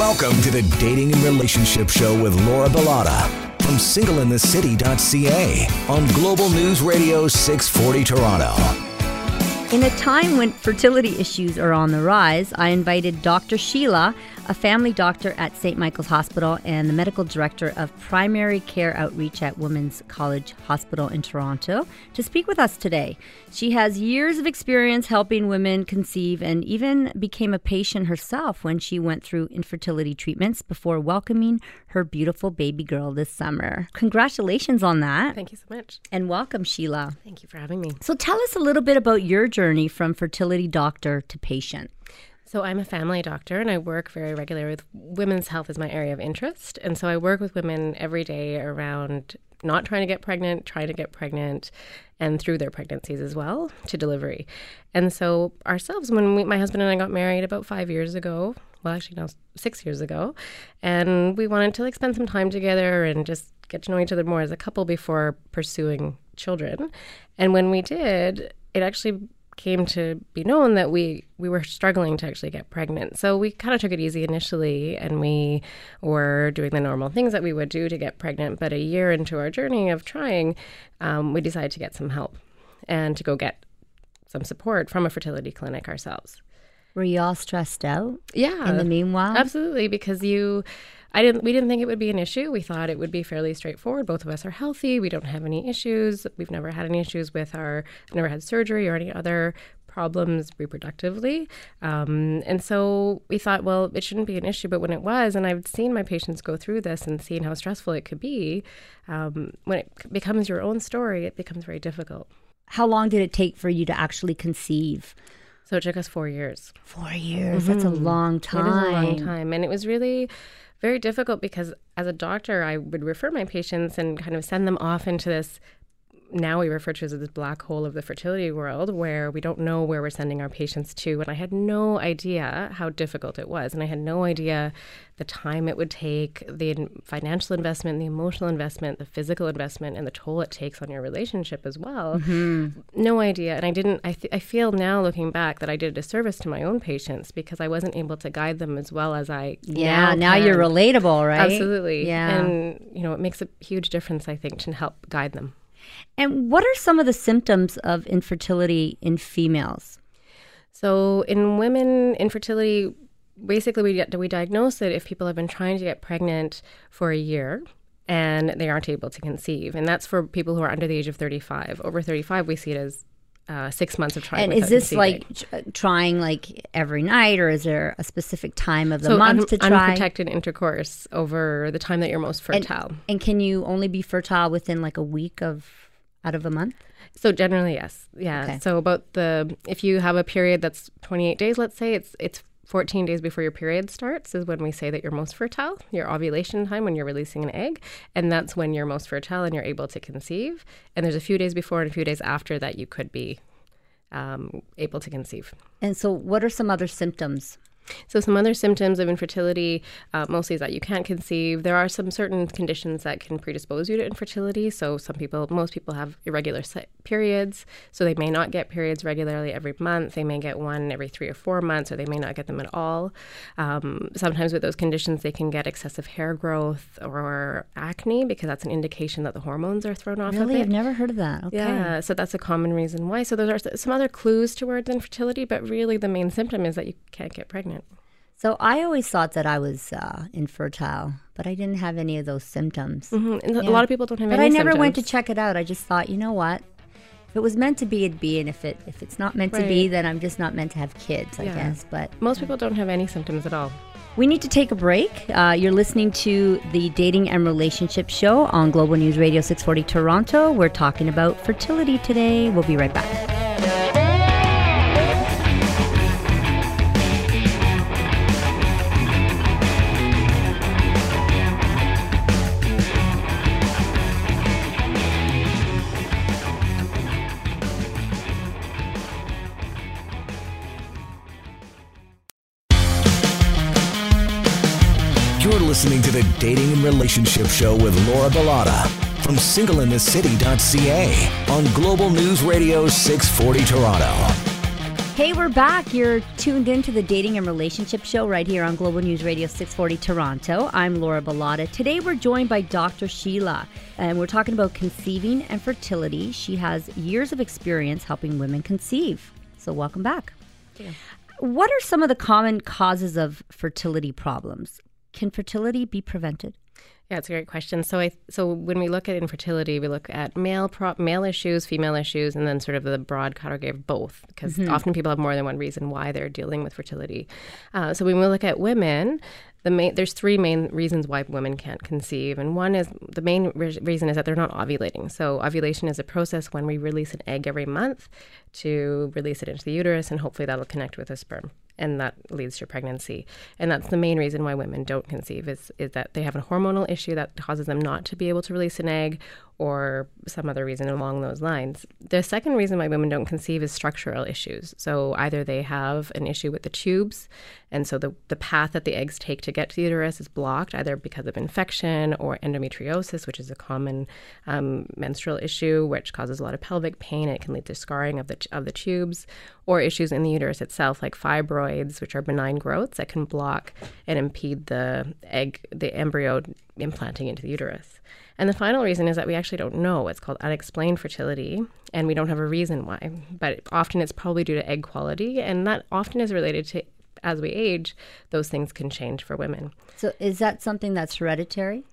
Welcome to the Dating and Relationship Show with Laura Bilotta from singleinthecity.ca on Global News Radio 640 Toronto. In a time when fertility issues are on the rise, I invited Dr. Sheila, a family doctor at St. Michael's Hospital and the medical director of primary care outreach at Women's College Hospital in Toronto, to speak with us today. She has years of experience helping women conceive and even became a patient herself when she went through infertility treatments before welcoming her beautiful baby girl this summer. Congratulations on that. Thank you so much. And welcome, Sheila. Thank you for having me. So tell us a little bit about your journey from fertility doctor to patient. So I'm a family doctor and I work very regularly with women's health is my area of interest. And so I work with women every day around not trying to get pregnant, trying to get pregnant, and through their pregnancies as well to delivery. And so ourselves, when we, my husband and I got married about five years ago, well, actually now six years ago, and we wanted to like spend some time together and just get to know each other more as a couple before pursuing children. And when we did, it actually came to be known that we we were struggling to actually get pregnant. So we kind of took it easy initially and we were doing the normal things that we would do to get pregnant. But a year into our journey of trying, um, we decided to get some help and to go get some support from a fertility clinic ourselves. Were you all stressed out? Yeah. In the meanwhile? Absolutely, because you I didn't we didn't think it would be an issue. We thought it would be fairly straightforward. Both of us are healthy. We don't have any issues. We've never had any issues with our never had surgery or any other problems reproductively. Um, and so we thought, well, it shouldn't be an issue. But when it was, and I've seen my patients go through this and seen how stressful it could be, um, when it becomes your own story, it becomes very difficult. How long did it take for you to actually conceive? So it took us four years. Four years. Mm-hmm. That's a mm-hmm. long time. It is a long time. And it was really very difficult because as a doctor, I would refer my patients and kind of send them off into this now we refer to as this black hole of the fertility world where we don't know where we're sending our patients to. And I had no idea how difficult it was. And I had no idea the time it would take, the financial investment, the emotional investment, the physical investment, and the toll it takes on your relationship as well. Mm-hmm. No idea. And I didn't, I, th- I feel now looking back that I did a disservice to my own patients because I wasn't able to guide them as well as I Yeah, now, now you're relatable, right? Absolutely. Yeah. And, you know, it makes a huge difference, I think, to help guide them. And what are some of the symptoms of infertility in females? So, in women, infertility basically we we diagnose it if people have been trying to get pregnant for a year and they aren't able to conceive, and that's for people who are under the age of 35. Over 35, we see it as uh, six months of trying. And is this like trying like every night, or is there a specific time of the so month un- to try? Unprotected intercourse over the time that you're most fertile. And, and, can you only be fertile within like a week of out of a month? So generally, yes, yeah. Okay. So about the if you have a period that's 28 days, let's say it's it's 14 days before your period starts is when we say that you're most fertile, your ovulation time when you're releasing an egg, and that's when you're most fertile and you're able to conceive. And there's a few days before and a few days after that you could be um, able to conceive. And so, what are some other symptoms? So, some other symptoms of infertility uh, mostly is that you can't conceive. There are some certain conditions that can predispose you to infertility. So, some people, most people have irregular periods. So, they may not get periods regularly every month. They may get one every three or four months, or they may not get them at all. Um, sometimes, with those conditions, they can get excessive hair growth or acne because that's an indication that the hormones are thrown off. Really? I've never heard of that. Okay. Yeah. So, that's a common reason why. So, those are some other clues towards infertility, but really the main symptom is that you can't get pregnant. So I always thought that I was uh, infertile, but I didn't have any of those symptoms. Mm-hmm. Yeah. A lot of people don't have. But I never symptoms. went to check it out. I just thought, you know what? If it was meant to be, it'd be, and if it if it's not meant right. to be, then I'm just not meant to have kids. I yeah. guess. But most people don't have any symptoms at all. We need to take a break. Uh, you're listening to the Dating and Relationship Show on Global News Radio 640 Toronto. We're talking about fertility today. We'll be right back. Listening to the Dating and Relationship Show with Laura Bilotta from singleinthecity.ca on Global News Radio 640 Toronto. Hey, we're back. You're tuned into the Dating and Relationship Show right here on Global News Radio 640 Toronto. I'm Laura Bilotta. Today we're joined by Dr. Sheila, and we're talking about conceiving and fertility. She has years of experience helping women conceive. So, welcome back. What are some of the common causes of fertility problems? Can fertility be prevented? Yeah, it's a great question. So, I so when we look at infertility, we look at male pro- male issues, female issues, and then sort of the broad category of both, because often people have more than one reason why they're dealing with fertility. Uh, so, when we look at women, the main there's three main reasons why women can't conceive, and one is the main re- reason is that they're not ovulating. So, ovulation is a process when we release an egg every month to release it into the uterus, and hopefully that'll connect with a sperm and that leads to pregnancy. And that's the main reason why women don't conceive is is that they have a hormonal issue that causes them not to be able to release an egg or some other reason along those lines. The second reason why women don't conceive is structural issues. So either they have an issue with the tubes, and so the, the path that the eggs take to get to the uterus is blocked, either because of infection or endometriosis, which is a common um, menstrual issue, which causes a lot of pelvic pain. It can lead to scarring of the of the tubes, or issues in the uterus itself, like fibroids, which are benign growths that can block and impede the egg, the embryo implanting into the uterus. And the final reason is that we actually don't know. It's called unexplained fertility, and we don't have a reason why. But often it's probably due to egg quality, and that often is related to as we age, those things can change for women. So, is that something that's hereditary?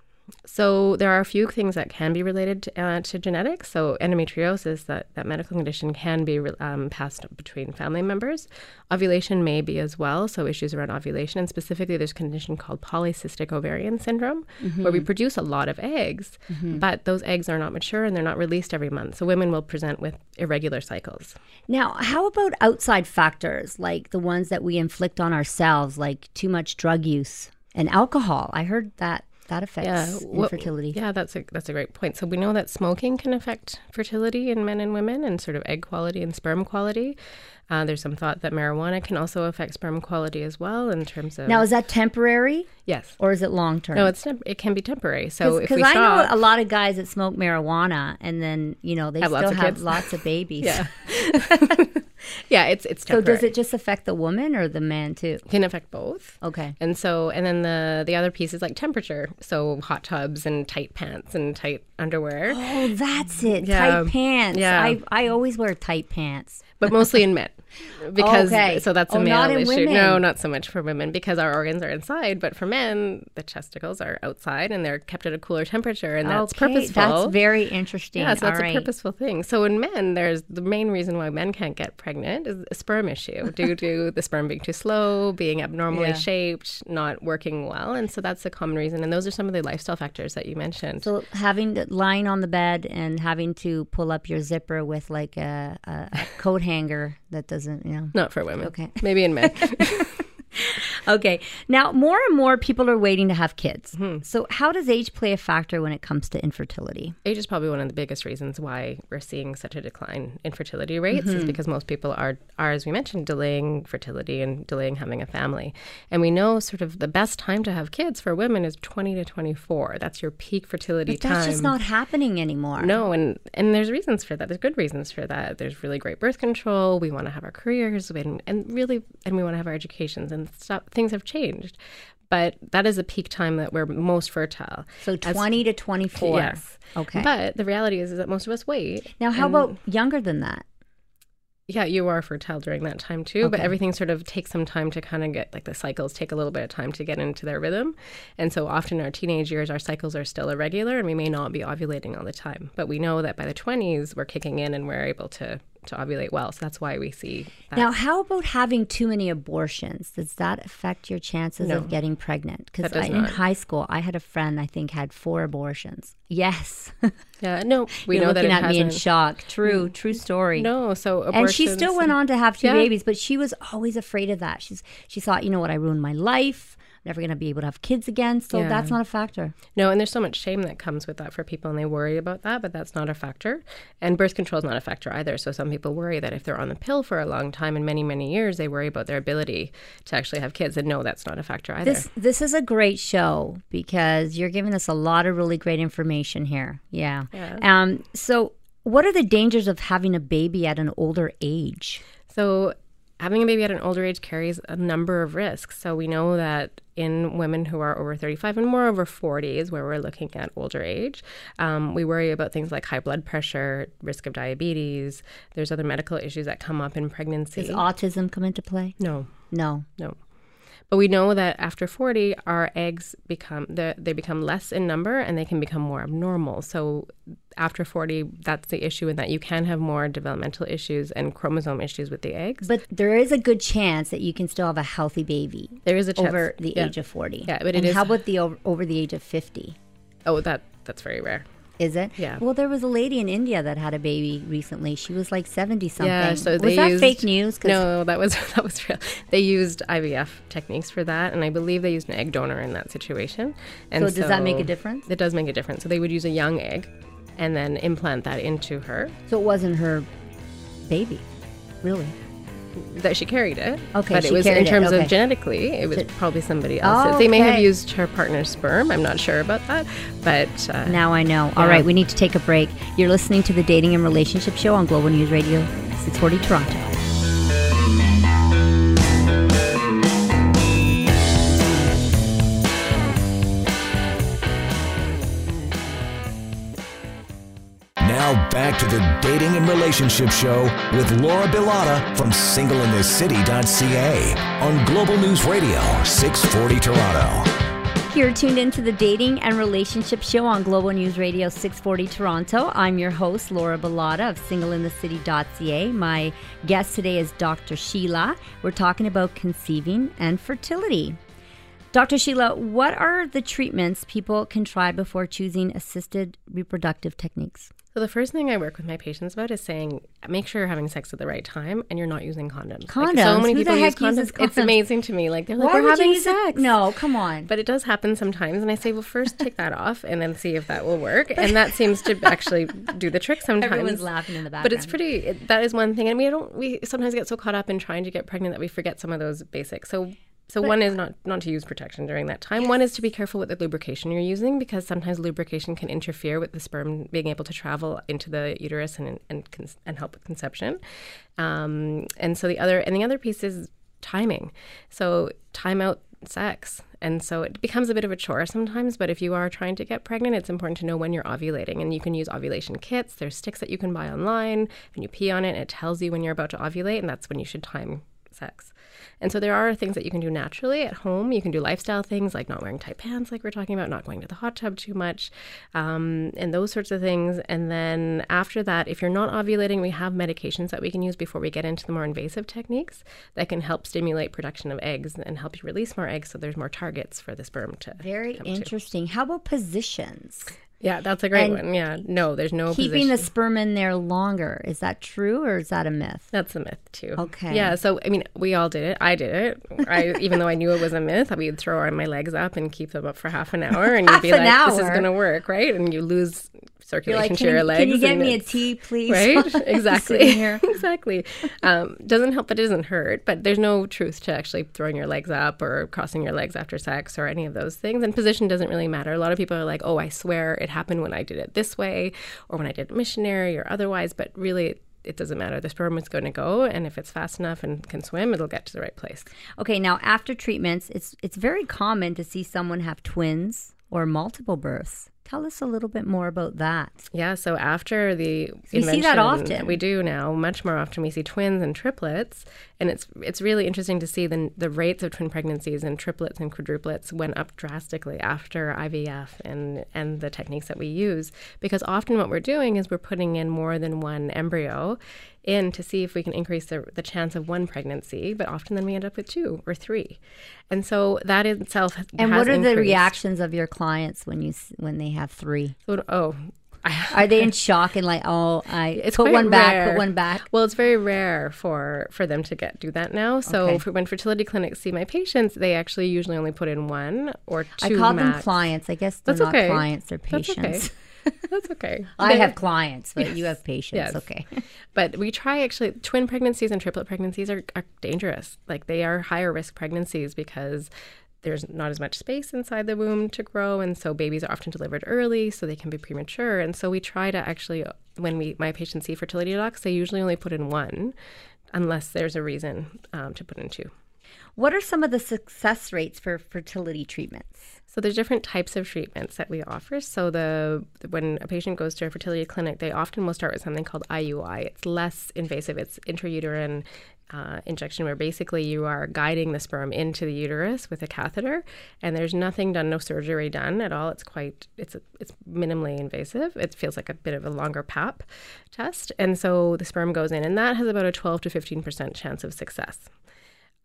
So there are a few things that can be related to, uh, to genetics. So endometriosis, that, that medical condition, can be um, passed between family members. Ovulation may be as well. So issues around ovulation, and specifically, there's a condition called polycystic ovarian syndrome, mm-hmm. where we produce a lot of eggs, mm-hmm. but those eggs are not mature and they're not released every month. So women will present with irregular cycles. Now, how about outside factors like the ones that we inflict on ourselves, like too much drug use and alcohol? I heard that that affects yeah, infertility. yeah, that's a that's a great point. So we know that smoking can affect fertility in men and women, and sort of egg quality and sperm quality. Uh, there's some thought that marijuana can also affect sperm quality as well in terms of. Now, is that temporary? Yes. Or is it long term? No, it's temp- it can be temporary. So because I know a lot of guys that smoke marijuana and then you know they have still lots have kids. lots of babies. yeah. yeah, it's it's So does it just affect the woman or the man too? It can affect both. Okay. And so, and then the the other piece is like temperature. So hot tubs and tight pants and tight underwear, Oh, that's it. Yeah. Tight pants. Yeah. I I always wear tight pants. but mostly in men, because Okay. so that's a Oh, male not in issue. women. No, not so much for women because our organs are inside, but for men, the testicles are outside and they're kept at a cooler temperature, and that's okay. purposeful. That's very interesting. Yeah, so that's All right. a purposeful thing. So in men, there's the main reason why men can't get pregnant is a sperm issue due to the sperm being too slow, being abnormally Yeah. shaped, not working well, and so that's a common reason. And those are some of the lifestyle factors that you mentioned. So having to, lying on the bed and having to pull up your zipper with like a, a, a coat hanger that doesn't, you know. not for women. Okay. Maybe in men. Okay. Now, more and more people are waiting to have kids. Hmm. So, how does age play a factor when it comes to infertility? Age is probably one of the biggest reasons why we're seeing such a decline in fertility rates Mm-hmm. is because most people are, are, as we mentioned, delaying fertility and delaying having a family. And we know sort of the best time to have kids for women is 20 to 24. That's your peak fertility But time. that's just not happening anymore. No, and and there's reasons for that. There's good reasons for that. There's really great birth control. We want to have our careers, and, and really, and we want to have our educations, and stuff. Things have changed, but that is a peak time that we're most fertile. So, 20 to 24. Yes. Okay. But the reality is, is that most of us wait. now, how and- about younger than that? Yeah, you are fertile during that time too, but everything sort of takes some time to kind of get like the cycles take a little bit of time to get into their rhythm. And so often in our teenage years, our cycles are still irregular and we may not be ovulating all the time. But we know that by the 20s, we're kicking in and we're able to, to ovulate well. So that's why we see that. Now, how about having too many abortions? Does that affect your chances No. of getting pregnant? Because in high school, I had a friend I think had four abortions. Yes, yeah, no, we You're know that looking it at me in shock. True, mm. true story. No, so and she still went on to have two Yeah. babies, but she was always afraid of that. She's she thought, you know what, I ruined my life. Never going to be able to have kids again. So Yeah. that's not a factor. No, and there's so much shame that comes with that for people, and they worry about that, but that's not a factor. And birth control is not a factor either. So some people worry that if they're on the pill for a long time and many, many years, they worry about their ability to actually have kids. And no, that's not a factor either. This this is a great show because you're giving us a lot of really great information here. Yeah. Yeah. Um. So, what are the dangers of having a baby at an older age? So having a baby at an older age carries a number of risks. So we know that in women who are over 35 and more over 40 is where we're looking at older age. Um, we worry about things like high blood pressure, risk of diabetes. There's other medical issues that come up in pregnancy. Does autism come into play? no, No. no. But we know that after 40, our eggs become the, they become less in number and they can become more abnormal. So after 40, that's the issue in that you can have more developmental issues and chromosome issues with the eggs. But there is a good chance that you can still have a healthy baby There is a chance over the yeah. age of 40. Yeah, but it and is- how about the over, over the age of 50? Oh, that that's very rare. Is it? Yeah. Well, there was a lady in India that had a baby recently. She was like 70 something. Yeah, so was they that used, fake news? No, that was that was real. They used IVF techniques for that, and I believe they used an egg donor in that situation. And So does that make a difference? It does make a difference. So they would use a young egg, and then implant that into her. So it wasn't her baby, really. That she carried it. Okay, but it was in it, terms okay. of genetically, it was probably somebody else's. They may have used her partner's sperm. I'm not sure about that, but uh, Now I know. All Yeah. right, we need to take a break. You're listening to the Dating and Relationship Show on Global News Radio 640 Toronto. Now back to the Dating and Relationship Show with Laura Bilotta from singleinthecity.ca on Global News Radio 640 Toronto. You're tuned into the Dating and Relationship Show on Global News Radio 640 Toronto. I'm your host, Laura Bilotta of singleinthecity.ca. My guest today is Dr. Sheila. We're talking about conceiving and fertility. Dr. Sheila, what are the treatments people can try before choosing assisted reproductive techniques? So the first thing I work with my patients about is saying, make sure you're having sex at the right time and you're not using condoms. Like, Condoms? so many Who people use uses condoms. It's amazing to me. Like they're like, Why we're having sex. No, come on. But it does happen sometimes, and I say, well, first take that off, and then see if that will work. And that seems to actually do the trick sometimes. Everyone's laughing in the But it's pretty. It, that is one thing, and we don't. We sometimes get so caught up in trying to get pregnant that we forget some of those basics. So. So one is not not to use protection during that time. One is to be careful with the lubrication you're using because sometimes lubrication can interfere with the sperm being able to travel into the uterus and and and help with conception. Um, and so the other and the other piece is timing. So time out sex. And so it becomes a bit of a chore sometimes, but if you are trying to get pregnant, it's important to know when you're ovulating. And you can use ovulation kits. There's sticks that you can buy online, and you pee on it, and it tells you when you're about to ovulate, and that's when you should time sex. And so there are things that you can do naturally at home. You can do lifestyle things like not wearing tight pants, like we're talking about, not going to the hot tub too much, um, and those sorts of things. And then after that, if you're not ovulating, we have medications that we can use before we get into the more invasive techniques that can help stimulate production of eggs and help you release more eggs so there's more targets for the sperm to. Very come to. interesting. How about positions? Yeah, that's a great And one. Yeah, no, there's no Keeping position. the sperm in there longer. Is that true or is that a myth? That's a myth too. Okay. Yeah. So I mean, we all did it. I did it. I even though I knew it was a myth, we would throw my legs up and keep them up for half an hour, and you'd be like, "This is going to work, right?" And you lose circulation like, to your you, legs. can you get me a tea, please? Right, exactly, exactly. Um, doesn't help, but it doesn't hurt. But there's no truth to actually throwing your legs up or crossing your legs after sex or any of those things. And position doesn't really matter. A lot of people are like, "Oh, I swear it happened when I did it this way, or when I did missionary, or otherwise." But really, it doesn't matter. The sperm is going to go, and if it's fast enough and can swim, it'll get to the right place. Okay, now after treatments, it's it's very common to see someone have twins or multiple births. Tell us a little bit more about that. Yeah, so after the we see that often. We do now much more often. We see twins and triplets, and it's it's really interesting to see the the rates of twin pregnancies and triplets and quadruplets went up drastically after IVF and and the techniques that we use because often what we're doing is we're putting in more than one embryo in to see if we can increase the, the chance of one pregnancy, but often then we end up with two or three, and so that in itself has And what are the reactions of your clients when you when they have three? So, oh. Are they in shock and like, oh, I it's put one back, put one back? Well, it's very rare for for them to get do that now. So Okay. for, when fertility clinics see my patients, they actually usually only put in one or two I call them clients. I guess they're That's not okay. clients; they're That's okay. patients. That's okay. I have clients, but you have patients. Yes. Okay. But we try actually twin pregnancies and triplet pregnancies are, are dangerous. Like they are higher risk pregnancies because there's not as much space inside the womb to grow and so babies are often delivered early so they can be premature and so we try to actually when we my patients see fertility docs they usually only put in one unless there's a reason um, to put in two. What are some of the success rates for fertility treatments? So there's different types of treatments that we offer. So the when a patient goes to a fertility clinic, they often will start with something called IUI. It's less invasive. It's intrauterine uh, injection where basically you are guiding the sperm into the uterus with a catheter, and there's nothing done, no surgery done at all. It's quite it's it's minimally invasive. It feels like a bit of a longer pap test, and so the sperm goes in, and that has about a 12 to 15 percent chance of success.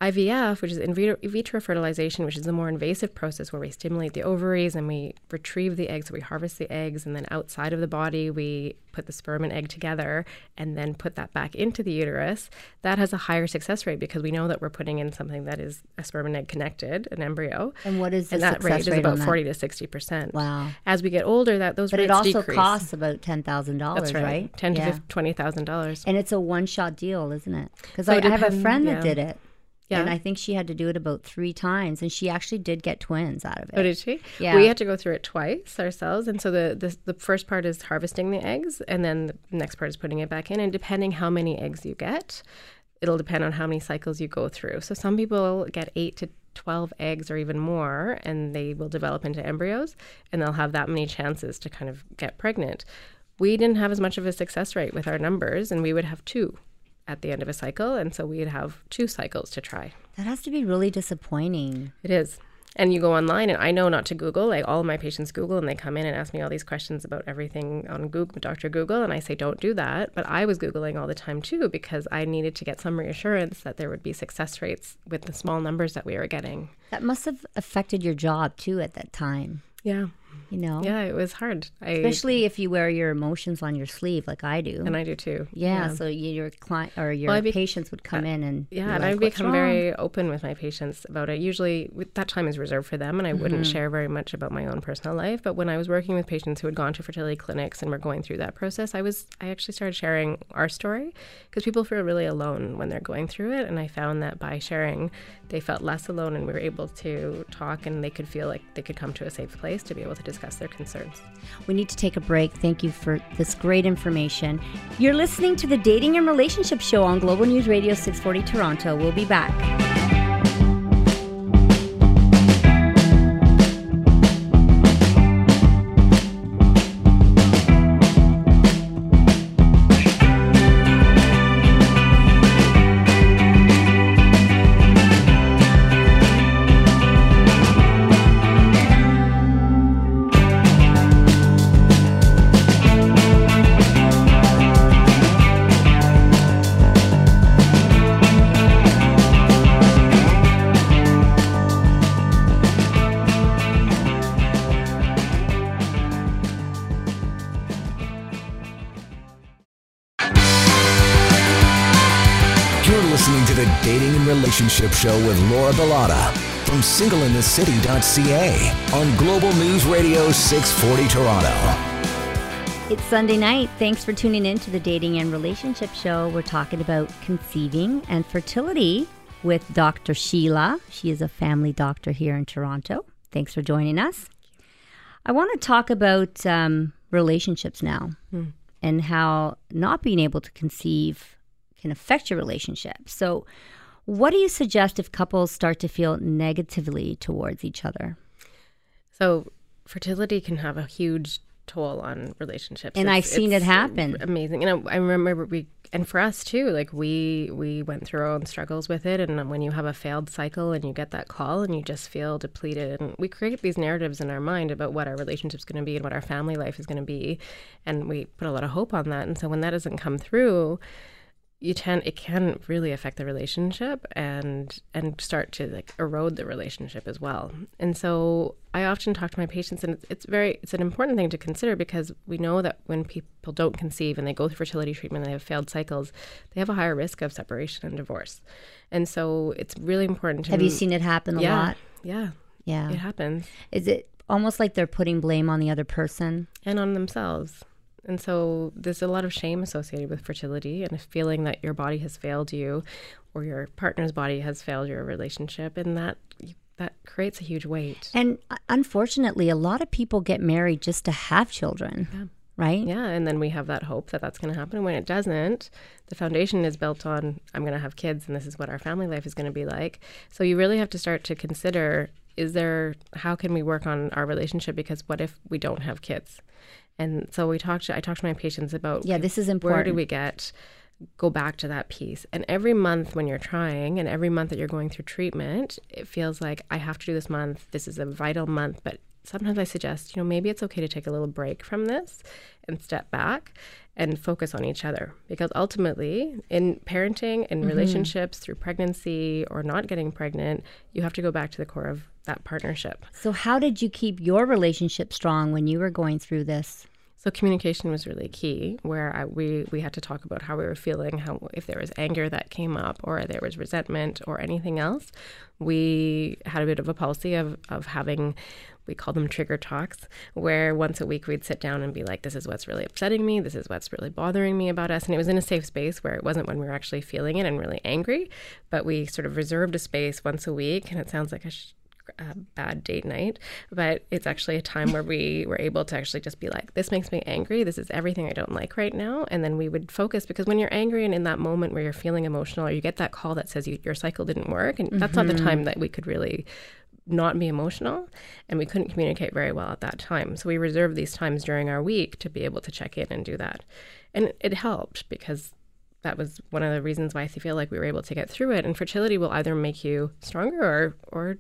IVF, which is in vitro, fertilization, which is a more invasive process where we stimulate the ovaries and we retrieve the eggs, we harvest the eggs, and then outside of the body, we put the sperm and egg together and then put that back into the uterus. That has a higher success rate because we know that we're putting in something that is a sperm and egg connected, an embryo. And what is the and that success rate is about on 40 to 60 percent. Wow. As we get older, that those But it also decrease. costs about ten thousand dollars, right, right? ten to Yeah. fif- twenty thousand dollars. And it's a one-shot deal, isn't it? Because So I, I have a friend yeah. that did it. Yeah. And I think she had to do it about three times, and she actually did get twins out of it. Oh, did she? Yeah. We had to go through it twice ourselves, and so the, the the first part is harvesting the eggs, and then the next part is putting it back in. And depending how many eggs you get, it'll depend on how many cycles you go through. So some people get eight to 12 eggs or even more, and they will develop into embryos, and they'll have that many chances to kind of get pregnant. We didn't have as much of a success rate with our numbers, and we would have two at the end of a cycle, and so we'd have two cycles to try. That has to be really disappointing. It is. And you go online, and I know not to Google. Like all of my patients Google, and they come in and ask me all these questions about everything on Google, Dr. Google, and I say don't do that. But I was Googling all the time too because I needed to get some reassurance that there would be success rates with the small numbers that we were getting. That must have affected your job too at that time. Yeah, You know, yeah, it was hard. I, especially if you wear your emotions on your sleeve, like I do. and I do too. yeah, so you, your client or your Well, be- patients would come in and Yeah, and I've become wrong?" very open with my patients about it. Usually, that time is reserved for them, and I wouldn't Mm-hmm. share very much about my own personal life. But when I was working with patients who had gone to fertility clinics and were going through that process, I was I actually started sharing our story because people feel really alone when they're going through it, and I found that by sharing, they felt less alone, and we were able to talk, and they could feel like they could come to a safe place to be able to discuss their concerns. We need to take a break. Thank you for this great information. You're listening to the Dating and Relationship Show on Global News Radio 640 Toronto. We'll be back. And Relationship Show with Laura Bilotta from singleinthecity.ca on Global News Radio 640 Toronto. It's Sunday night. Thanks for tuning in to the Dating and Relationship Show. We're talking about conceiving and fertility with Dr. Sheila. She is a family doctor here in Toronto. Thanks for joining us. I want to talk about um, relationships now and how not being able to conceive can affect your relationship. So, what do you suggest if couples start to feel negatively towards each other? So fertility can have a huge toll on relationships. And I've seen it happen. Amazing. You know, I remember we and for us too, like we we went through our own struggles with it and when you have a failed cycle and you get that call and you just feel depleted and we create these narratives in our mind about what our relationship's going to be and what our family life is going to be and we put a lot of hope on that and so when that doesn't come through you tend it can really affect the relationship and and start to like erode the relationship as well and so i often talk to my patients and it's, it's very it's an important thing to consider because we know that when people don't conceive and they go through fertility treatment and they have failed cycles they have a higher risk of separation and divorce and so it's really important to Have you seen it happen a yeah lot? yeah Yeah. it happens Is it almost like they're putting blame on the other person? and on themselves. And so there's a lot of shame associated with fertility and a feeling that your body has failed you or your partner's body has failed your relationship and that that creates a huge weight. And uh, unfortunately, a lot of people get married just to have children. right? Yeah, and then we have that hope that that's going to happen. And when it doesn't, the foundation is built on I'm going to have kids and this is what our family life is going to be like. So you really have to start to consider is there how can we work on our relationship? Because what if we don't have kids? And so we talked to I talked to my patients about Yeah, this is important where do we get go back to that piece. And every month when you're trying and every month that you're going through treatment it feels like i have to do this month this is a vital month. But sometimes i suggest you know maybe it's okay to take a little break from this and step back and focus on each other. Because ultimately in parenting in mm-hmm. relationships through pregnancy or not getting pregnant you have to go back to the core of that partnership So, how did you keep your relationship strong when you were going through this? So communication was really key, where I, we we had to talk about how we were feeling, how if there was anger that came up, or there was resentment, or anything else. We had a bit of a policy of of having. We call them trigger talks, where once a week we'd sit down and be like, "This is what's really upsetting me. This is what's really bothering me about us." And it was in a safe space where it wasn't when we were actually feeling it and really angry, but we sort of reserved a space once a week. And it sounds like a a bad date night, but it's actually a time where we were able to actually just be like, this makes me angry. This is everything I don't like right now. And then we would focus because when you're angry and in that moment where you're feeling emotional or you get that call that says you, your cycle didn't work, and that's not the mm-hmm. time that we could really not be emotional and we couldn't communicate very well at that time. So we reserved these times during our week to be able to check in and do that. And it helped because that was one of the reasons why I feel like we were able to get through it. And fertility will either make you stronger or or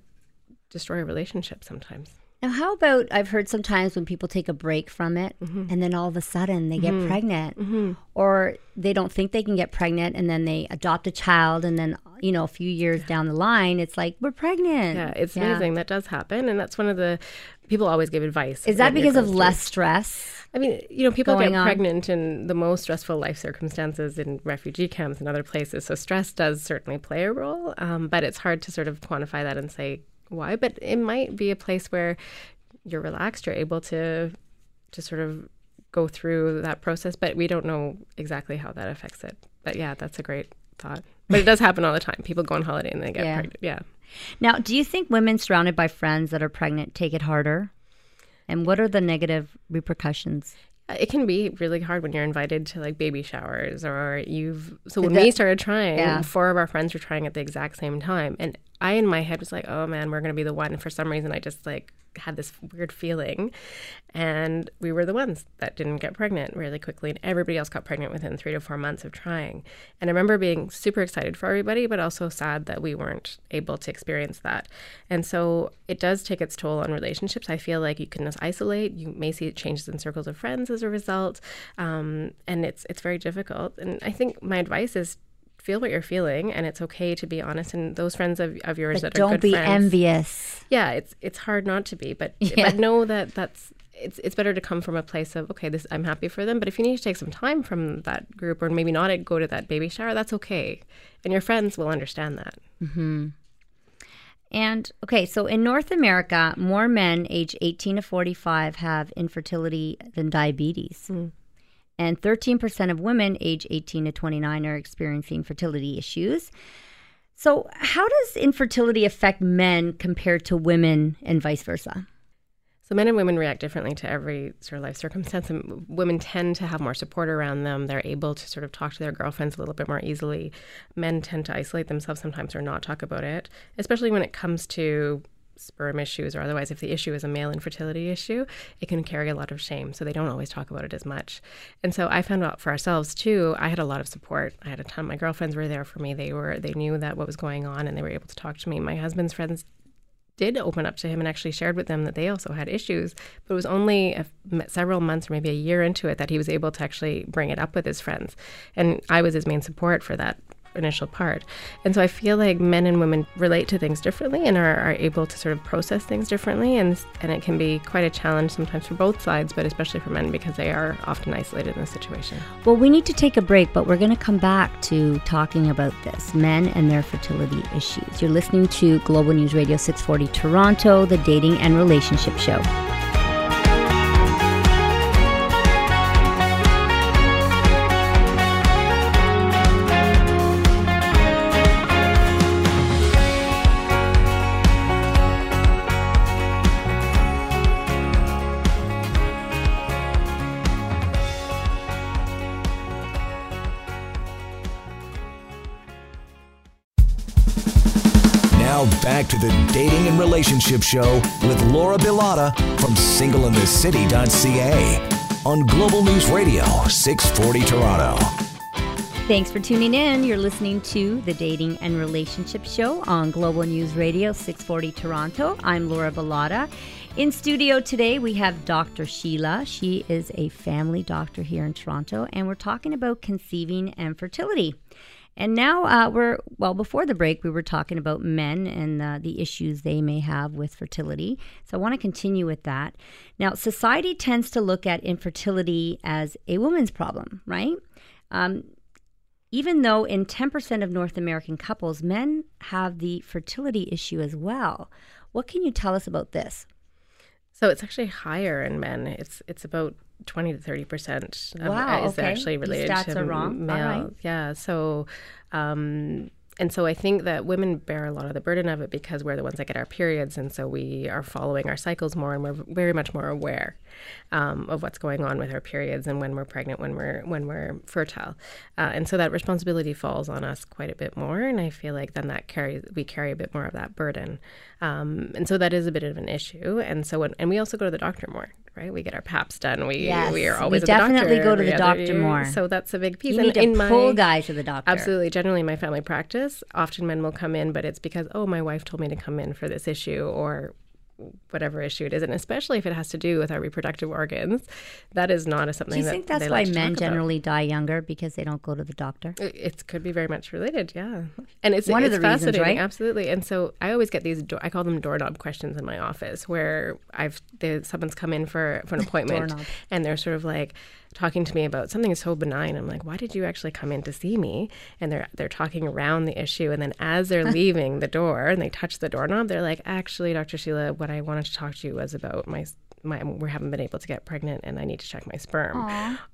destroy a relationship sometimes. Now, how about I've heard sometimes when people take a break from it mm-hmm. and then all of a sudden they get mm-hmm. pregnant mm-hmm. or they don't think they can get pregnant and then they adopt a child and then, you know, a few years down the line, it's like, we're pregnant. Yeah, it's amazing. That does happen. And that's one of the people always give advice. Is that because of through- less stress? I mean, you know, people get on? pregnant in the most stressful life circumstances in refugee camps and other places. So stress does certainly play a role, um, but it's hard to sort of quantify that and say why. But it might be a place where you're relaxed, you're able to to sort of go through that process, but we don't know exactly how that affects it. But yeah, that's a great thought. But it does happen all the time. People go on holiday and they get Yeah. pregnant. Yeah. Now, do you think women surrounded by friends that are pregnant take it harder? And what are the negative repercussions? Uh, it can be really hard when you're invited to like baby showers or you've. So when that- we started trying, Yeah. four of our friends were trying at the exact same time, and I in my head was like, "Oh man, we're gonna be the one." For some reason, I just like had this weird feeling, and we were the ones that didn't get pregnant really quickly, and everybody else got pregnant within three to four months of trying. And I remember being super excited for everybody, but also sad that we weren't able to experience that. And so it does take its toll on relationships. I feel like you can just isolate. You may see changes in circles of friends as a result, um, and it's it's very difficult. And I think my advice is. Feel what you're feeling, and it's okay to be honest. And those friends of, of yours But that are don't be friends, envious. yeah, it's it's hard not to be, but Yeah. but know that that's it's it's better to come from a place of okay, this I'm happy for them. But if you need to take some time from that group, or maybe not go to that baby shower, that's okay, and your friends will understand that. Mm-hmm. And okay, so in North America, more men age 18 to 45 have infertility than diabetes. Mm. And 13% of women age 18 to 29 are experiencing fertility issues. So, how does infertility affect men compared to women and vice versa? So men and women react differently to every sort of life circumstance. And women tend to have more support around them. They're able to sort of talk to their girlfriends a little bit more easily. Men tend to isolate themselves sometimes or not talk about it, especially when it comes to sperm issues or otherwise if the issue is a male infertility issue it can carry a lot of shame so they don't always talk about it as much and so i found out for ourselves too i had a lot of support i had a ton my girlfriends were there for me they were they knew that what was going on and they were able to talk to me my husband's friends did open up to him and actually shared with them that they also had issues. But it was only a, several months or maybe a year into it that he was able to actually bring it up with his friends. And I was his main support for that initial part. And so I feel like men and women relate to things differently and are, are able to sort of process things differently. And, and it can be quite a challenge sometimes for both sides, but especially for men because they are often isolated in the situation. Well, we need to take a break, but we're going to come back to talking about this men and their fertility issues. You're listening to Global News Radio 640 Toronto, the dating and relationship show. Back to the Dating and Relationship Show with Laura Bilotta from singleinthecity.ca on Global News Radio 640 Toronto. Thanks for tuning in. You're listening to the Dating and Relationship Show on Global News Radio 640 Toronto. I'm Laura Bilotta. In studio today, we have Dr. Sheila. She is a family doctor here in Toronto, and we're talking about conceiving and fertility. And now uh, we're, well, before the break, we were talking about men and uh, the issues they may have with fertility. So I want to continue with that. Now, society tends to look at infertility as a woman's problem, right? Um, even though in 10% of North American couples, men have the fertility issue as well. What can you tell us about this? So it's actually higher in men. It's it's about twenty to thirty percent. Wow, is okay. actually These related stats to are wrong. Male. right. Yeah. So. Um, and so I think that women bear a lot of the burden of it because we're the ones that get our periods, and so we are following our cycles more, and we're very much more aware um, of what's going on with our periods and when we're pregnant, when we're when we're fertile, uh, and so that responsibility falls on us quite a bit more. And I feel like then that carries we carry a bit more of that burden, um, and so that is a bit of an issue. And so when, and we also go to the doctor more, right? We get our PAPs done. We Yes, we are we always at definitely the doctor go to the doctor year. more. So that's a big piece. You And need to in pull my- guys to the doctor. Absolutely. Generally, in my family practice, often men will come in, but it's because, oh, my wife told me to come in for this issue or whatever issue it is. And especially if it has to do with our reproductive organs, that is not a something Do you that think that's why like men talk about. generally die younger because they don't go to the doctor? It it could be very much related, yeah. And it's One of it's the reasons, fascinating, right? absolutely. And so I always get these. Do- I call them doorknob questions in my office, where I've someone's come in for for an appointment, and they're sort of like talking to me about something so benign. I'm like, why did you actually come in to see me? And they're they're talking around the issue, and then as they're leaving the door and they touch the doorknob, they're like, actually, Dr. Sheila, what I wanted to talk to you was about my. My, we haven't been able to get pregnant, and I need to check my sperm,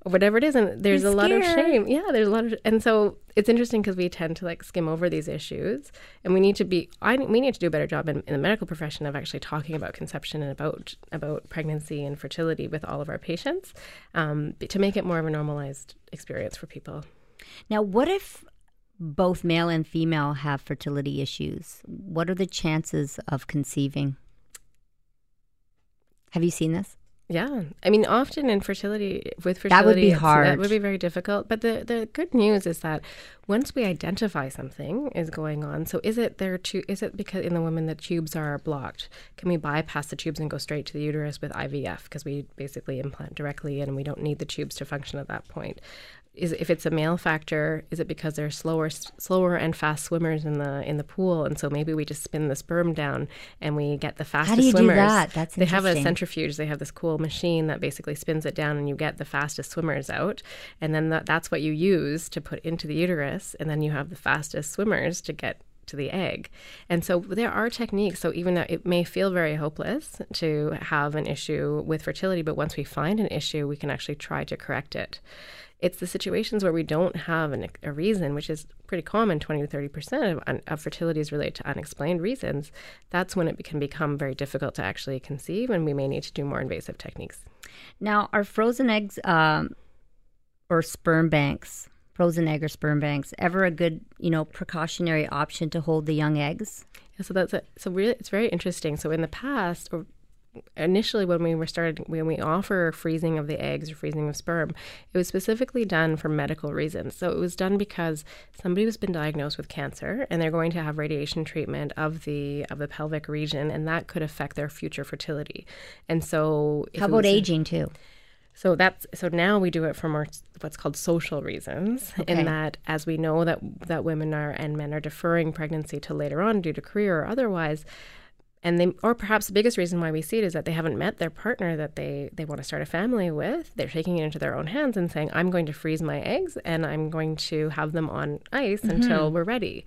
or whatever it is. And there's You're a lot of shame. Yeah, there's a lot of, and so it's interesting because we tend to like skim over these issues, and we need to be. I we need to do a better job in, in the medical profession of actually talking about conception and about about pregnancy and fertility with all of our patients, um, to make it more of a normalized experience for people. Now, what if both male and female have fertility issues? What are the chances of conceiving? Have you seen this? Yeah, I mean, often in fertility, with fertility, That would be hard. That would be very difficult. But the the good news is that once we identify something is going on, so is it there to is it because in the women the tubes are blocked? Can we bypass the tubes and go straight to the uterus with IVF because we basically implant directly and we don't need the tubes to function at that point? Is if it's a male factor, is it because they're slower, slower and fast swimmers in the in the pool, and so maybe we just spin the sperm down and we get the fastest you do swimmers? that? That's they have a centrifuge. They have this cool machine that basically spins it down, and you get the fastest swimmers out. And then that, that's what you use to put into the uterus, and then you have the fastest swimmers to get to the egg. And so there are techniques. So even though it may feel very hopeless to have an issue with fertility, but once we find an issue, we can actually try to correct it. It's the situations where we don't have an, a reason, which is pretty common 20 to 30 percent of, un- of fertility is related to unexplained reasons. That's when it can become very difficult to actually conceive, and we may need to do more invasive techniques. Now, are frozen eggs um, or sperm banks, frozen egg or sperm banks, ever a good, you know, precautionary option to hold the young eggs? Yeah, so that's a, so really it's very interesting. So in the past, or initially when we were started when we offer freezing of the eggs or freezing of sperm, it was specifically done for medical reasons. So it was done because somebody has been diagnosed with cancer and they're going to have radiation treatment of the of the pelvic region, and that could affect their future fertility. And so How about aging too? so that's so now we do it for more what's called social reasons, Okay. in that as we know that that women are and men are deferring pregnancy to later on due to career or otherwise, and they or perhaps the biggest reason why we see it is that they haven't met their partner that they they want to start a family with. They're taking it into their own hands and saying, "I'm going to freeze my eggs and I'm going to have them on ice mm-hmm. until we're ready."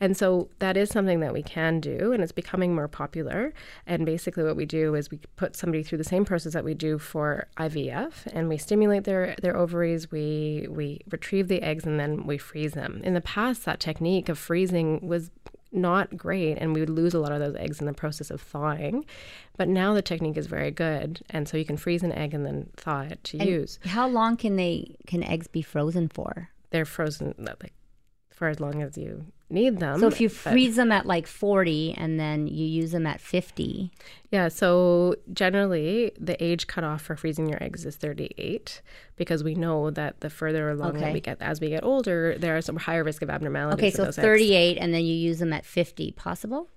And so that is something that we can do, and it's becoming more popular. And basically, what we do is we put somebody through the same process that we do for IVF, and we stimulate their their ovaries. We we retrieve the eggs, and then we freeze them. In the past, that technique of freezing was not great, and we would lose a lot of those eggs in the process of thawing. But now the technique is very good, and so you can freeze an egg and then thaw it to use. How long can they can eggs be frozen for? They're frozen like for as long as you need them. So if you freeze them at like 40 and then you use them at 50, Yeah, so generally the age cutoff for freezing your eggs is 38 because we know that the further along Okay. we get as we get older, there are some higher risk of abnormalities. okay, so those eggs. 38 and then you use them at 50, possible?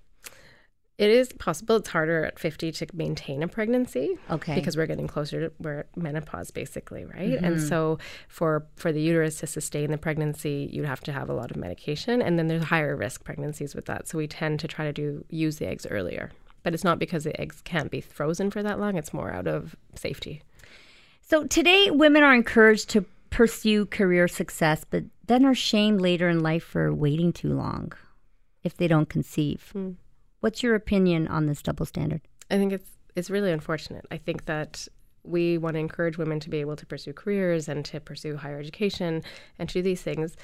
It is possible. It's harder at 50 to maintain a pregnancy. Okay. Because we're getting closer to we're menopause, basically, right? Mm-hmm. And so for for the uterus to sustain the pregnancy, you'd have to have a lot of medication, and then there's higher risk pregnancies with that. So we tend to try to do use the eggs earlier, but it's not because the eggs can't be frozen for that long. It's more out of safety. So today, women are encouraged to pursue career success, but then are shamed later in life for waiting too long if they don't conceive. Hmm. What's your opinion on this double standard? I think it's it's really unfortunate. I think that we want to encourage women to be able to pursue careers and to pursue higher education and to do these things.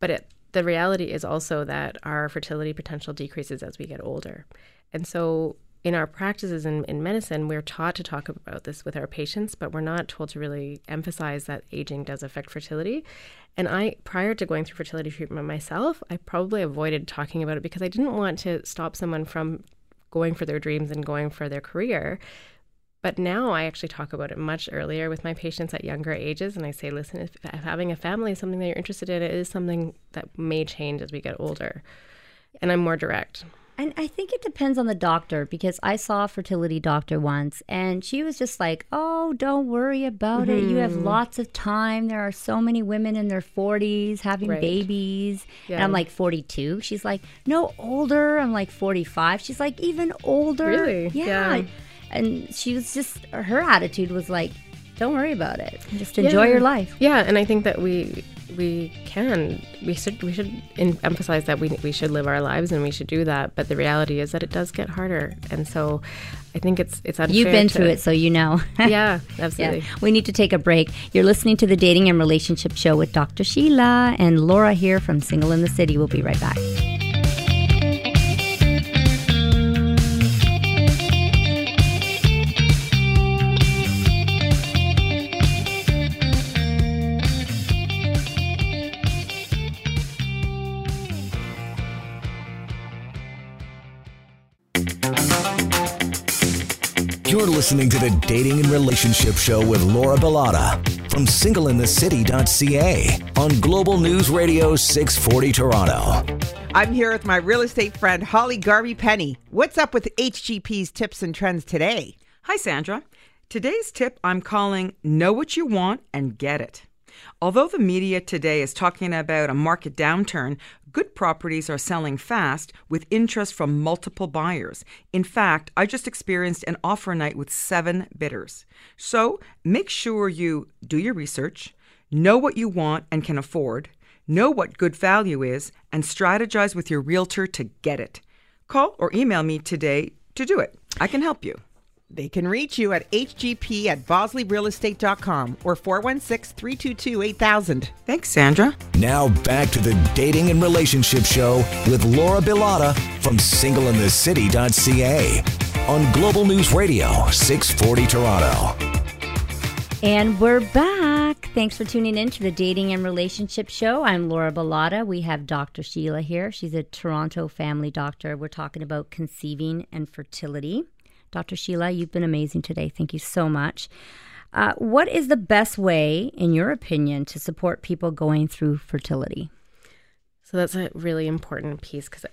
But it, the reality is also that our fertility potential decreases as we get older. And so in our practices in, in medicine, we're taught to talk about this with our patients, but we're not told to really emphasize that aging does affect fertility. And I, prior to going through fertility treatment myself, I probably avoided talking about it because I didn't want to stop someone from going for their dreams and going for their career. But now I actually talk about it much earlier with my patients at younger ages. And I say, listen, if having a family is something that you're interested in, it is something that may change as we get older. And I'm more direct. And I think it depends on the doctor because I saw a fertility doctor once and she was just like, oh, don't worry about it. You have Mm-hmm. lots of time. There are so many women in their 40s having Right. babies. And I'm like 42. She's like, no, older. I'm like 45. She's like, even older. Really? Yeah. Yeah. And she was just, her attitude was like, don't worry about it. Just enjoy Yeah. your life. Yeah, and I think that we we can we should we should in, emphasize that we we should live our lives and we should do that. But the reality is that it does get harder, and so I think it's it's unfair. You've been to- through it, so you know. Yeah, absolutely. Yeah, we need to take a break. You're listening to the Dating and Relationship Show with Dr. Sheila and Laura here from Single in the City. We'll be right back. You're listening to the Dating and Relationship Show with Laura Bilotta from singleinthecity.ca on Global News Radio 640 Toronto. I'm here with my real estate friend Holly Garvey Penny. What's up with HGP's tips and trends today? Hi, Sandra. Today's tip I'm calling Know What You Want and Get It. Although the media today is talking about a market downturn, good properties are selling fast with interest from multiple buyers. In fact, I just experienced an offer night with seven bidders. So make sure you do your research, know what you want and can afford, know what good value is, and strategize with your realtor to get it. Call or email me today to do it. I can help you. They can reach you at hgp at bosleyrealestate.com or 416 322 8000. Thanks, Sandra. Now back to the Dating and Relationship Show with Laura Bilotta from singleinthecity.ca on Global News Radio 640 Toronto. And we're back. Thanks for tuning in to the Dating and Relationship Show. I'm Laura Bilotta. We have Dr. Sheila here. She's a Toronto family doctor. We're talking about conceiving and fertility. Dr. Sheila, you've been amazing today. Thank you so much. Uh, what is the best way, in your opinion, to support people going through fertility? So that's a really important piece because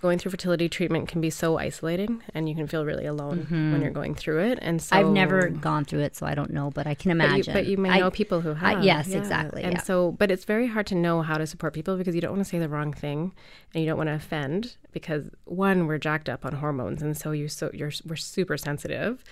going through fertility treatment can be so isolating, and you can feel really alone when you're going through it. And so Mm-hmm. I've never gone through it, so I don't know, but I can But you, imagine. but you may I- know people who I- have. yes, yeah. exactly. And yeah. so, but it's very hard to know how to support people because you don't want to say the wrong thing, and you don't want to offend because one, we're jacked up on hormones, and so you so you're we're super sensitive.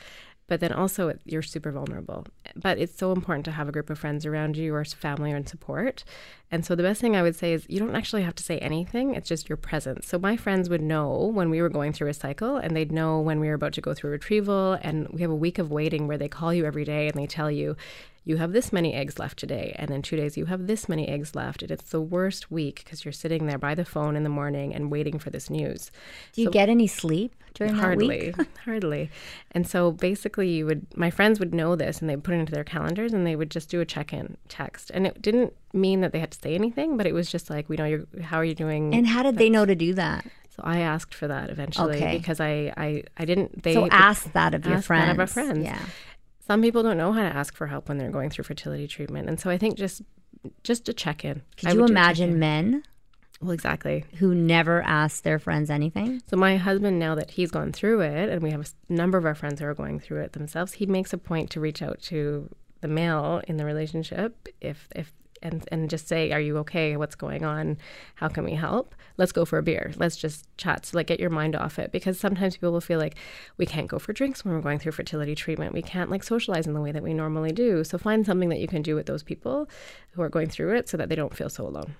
But then also, you're super vulnerable. But it's so important to have a group of friends around you, or family, and support. And so, the best thing I would say is you don't actually have to say anything. It's just your presence. So, my friends would know when we were going through a cycle, and they'd know when we were about to go through retrieval. And we have a week of waiting where they call you every day and they tell you, you have this many eggs left today. And in two days, you have this many eggs left. And it's the worst week because you're sitting there by the phone in the morning and waiting for this news. Do you So- get any sleep during hardly that week? hardly hardly. and so basically you would my friends would know this and they put it into their calendars and they would just do a check-in text and it didn't mean that they had to say anything but it was just like we know you're how are you doing And how did they know to do that? so i asked for that eventually Okay. because I, I i didn't they so ask that of your friends. that of our friends. Yeah. Some people don't know how to ask for help when they're going through fertility treatment. And so i think just just to check in Could I you a imagine men well exactly. who never ask their friends anything? So my husband, now that he's gone through it, and we have a number of our friends who are going through it themselves, he makes a point to reach out to the male in the relationship if if and and just say, "Are you okay? What's going on? How can we help? Let's go for a beer. Let's just chat. So like get your mind off it because sometimes people will feel like we can't go for drinks when we're going through fertility treatment. We can't like socialize in the way that we normally do. So find something that you can do with those people who are going through it so that they don't feel so alone.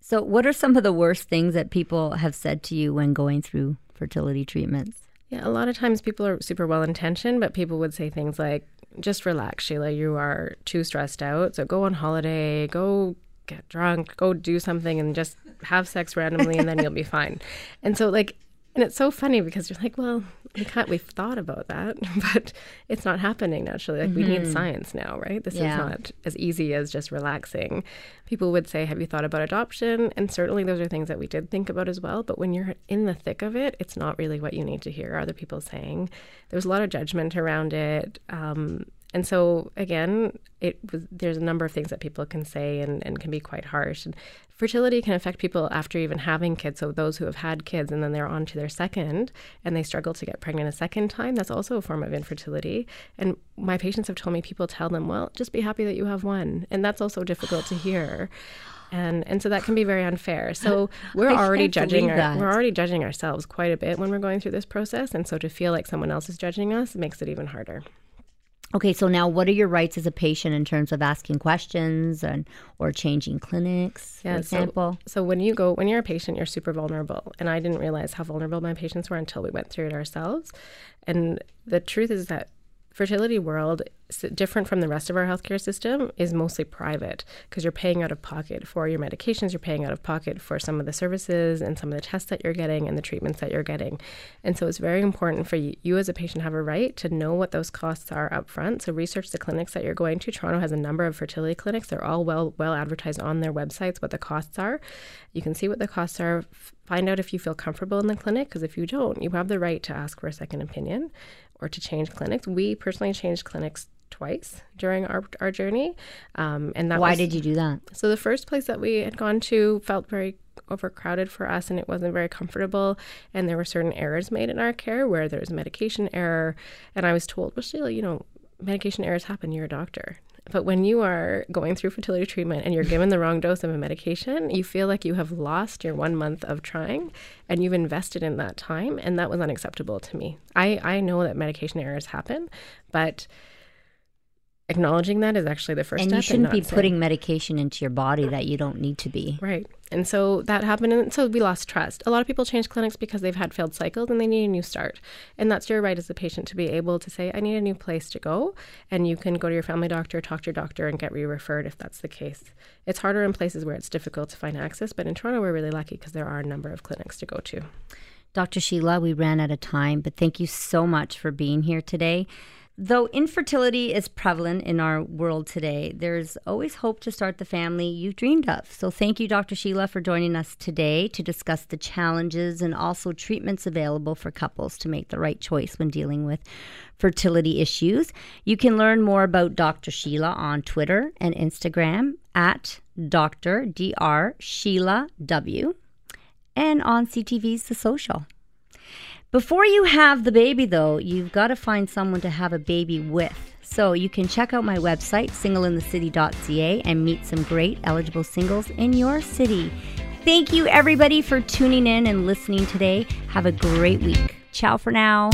So, what are some of the worst things that people have said to you when going through fertility treatments? Yeah, a lot of times people are super well intentioned, but people would say things like, just relax, Sheila. You are too stressed out. So go on holiday, go get drunk, go do something and just have sex randomly and then you'll be fine. And so, like, and it's so funny because you're like, well, we can't, we've thought about that, but it's not happening naturally. Like, we need science now, right? This Yeah. is not as easy as just relaxing. People would say, Have you thought about adoption? And certainly those are things that we did think about as well. But when you're in the thick of it, it's not really what you need to hear other people saying. There was a lot of judgment around it. Um, and so again, it was there's a number of things that people can say and, and can be quite harsh. And fertility can affect people after even having kids. So those who have had kids and then they're on to their second and they struggle to get pregnant a second time, that's also a form of infertility. And my patients have told me people tell them, well, just be happy that you have one. And that's also difficult to hear. And and so that can be very unfair. So we're already judging our, we're already judging ourselves quite a bit when we're going through this process. And so to feel like someone else is judging us makes it even harder. Okay, so now what are your rights as a patient in terms of asking questions and or changing clinics, for so- example? So, when you go, when you're a patient, you're super vulnerable. And I didn't realize how vulnerable my patients were until we went through it ourselves. And the truth is that fertility world different from the rest of our healthcare system is mostly private because you're paying out of pocket for your medications you're paying out of pocket for some of the services and some of the tests that you're getting and the treatments that you're getting. And so it's very important for you, you as a patient have a right to know what those costs are up front so research the clinics that you're going to. Toronto has a number of fertility clinics. They're all well well advertised on their websites what the costs are. You can see what the costs are. Find out if you feel comfortable in the clinic because if you don't you have the right to ask for a second opinion or to change clinics we personally changed clinics twice during our, our journey um, and that Why was, did you do that? so the first place that we had gone to felt very overcrowded for us and it wasn't very comfortable and there were certain errors made in our care where there was a medication error and I was told, well Sheila, you know, medication errors happen, you're a doctor. But when you are going through fertility treatment and you're given the wrong dose of a medication, you feel like you have lost your one month of trying and you've invested in that time. And that was unacceptable to me. I, I know that medication errors happen, but acknowledging that is actually the first And step. you shouldn't be saying- putting medication into your body that you don't need to be. Right. And so that happened. And so we lost trust. A lot of people change clinics because they've had failed cycles and they need a new start. And that's your right as a patient to be able to say, I need a new place to go. And you can go to your family doctor, talk to your doctor, and get re referred if that's the case. It's harder in places where it's difficult to find access. But in Toronto, we're really lucky because there are a number of clinics to go to. Dr. Sheila, we ran out of time, but thank you so much for being here today. Though infertility is prevalent in our world today, there's always hope to start the family you dreamed of. So, thank you, Dr. Sheila, for joining us today to discuss the challenges and also treatments available for couples to make the right choice when dealing with fertility issues. You can learn more about Dr. Sheila on Twitter and Instagram at Dr. Dr. Sheila W and on CTV's The Social. Before you have the baby, though, you've got to find someone to have a baby with. So you can check out my website, singleinthecity.ca, and meet some great eligible singles in your city. Thank you, everybody, for tuning in and listening today. Have a great week. Ciao for now.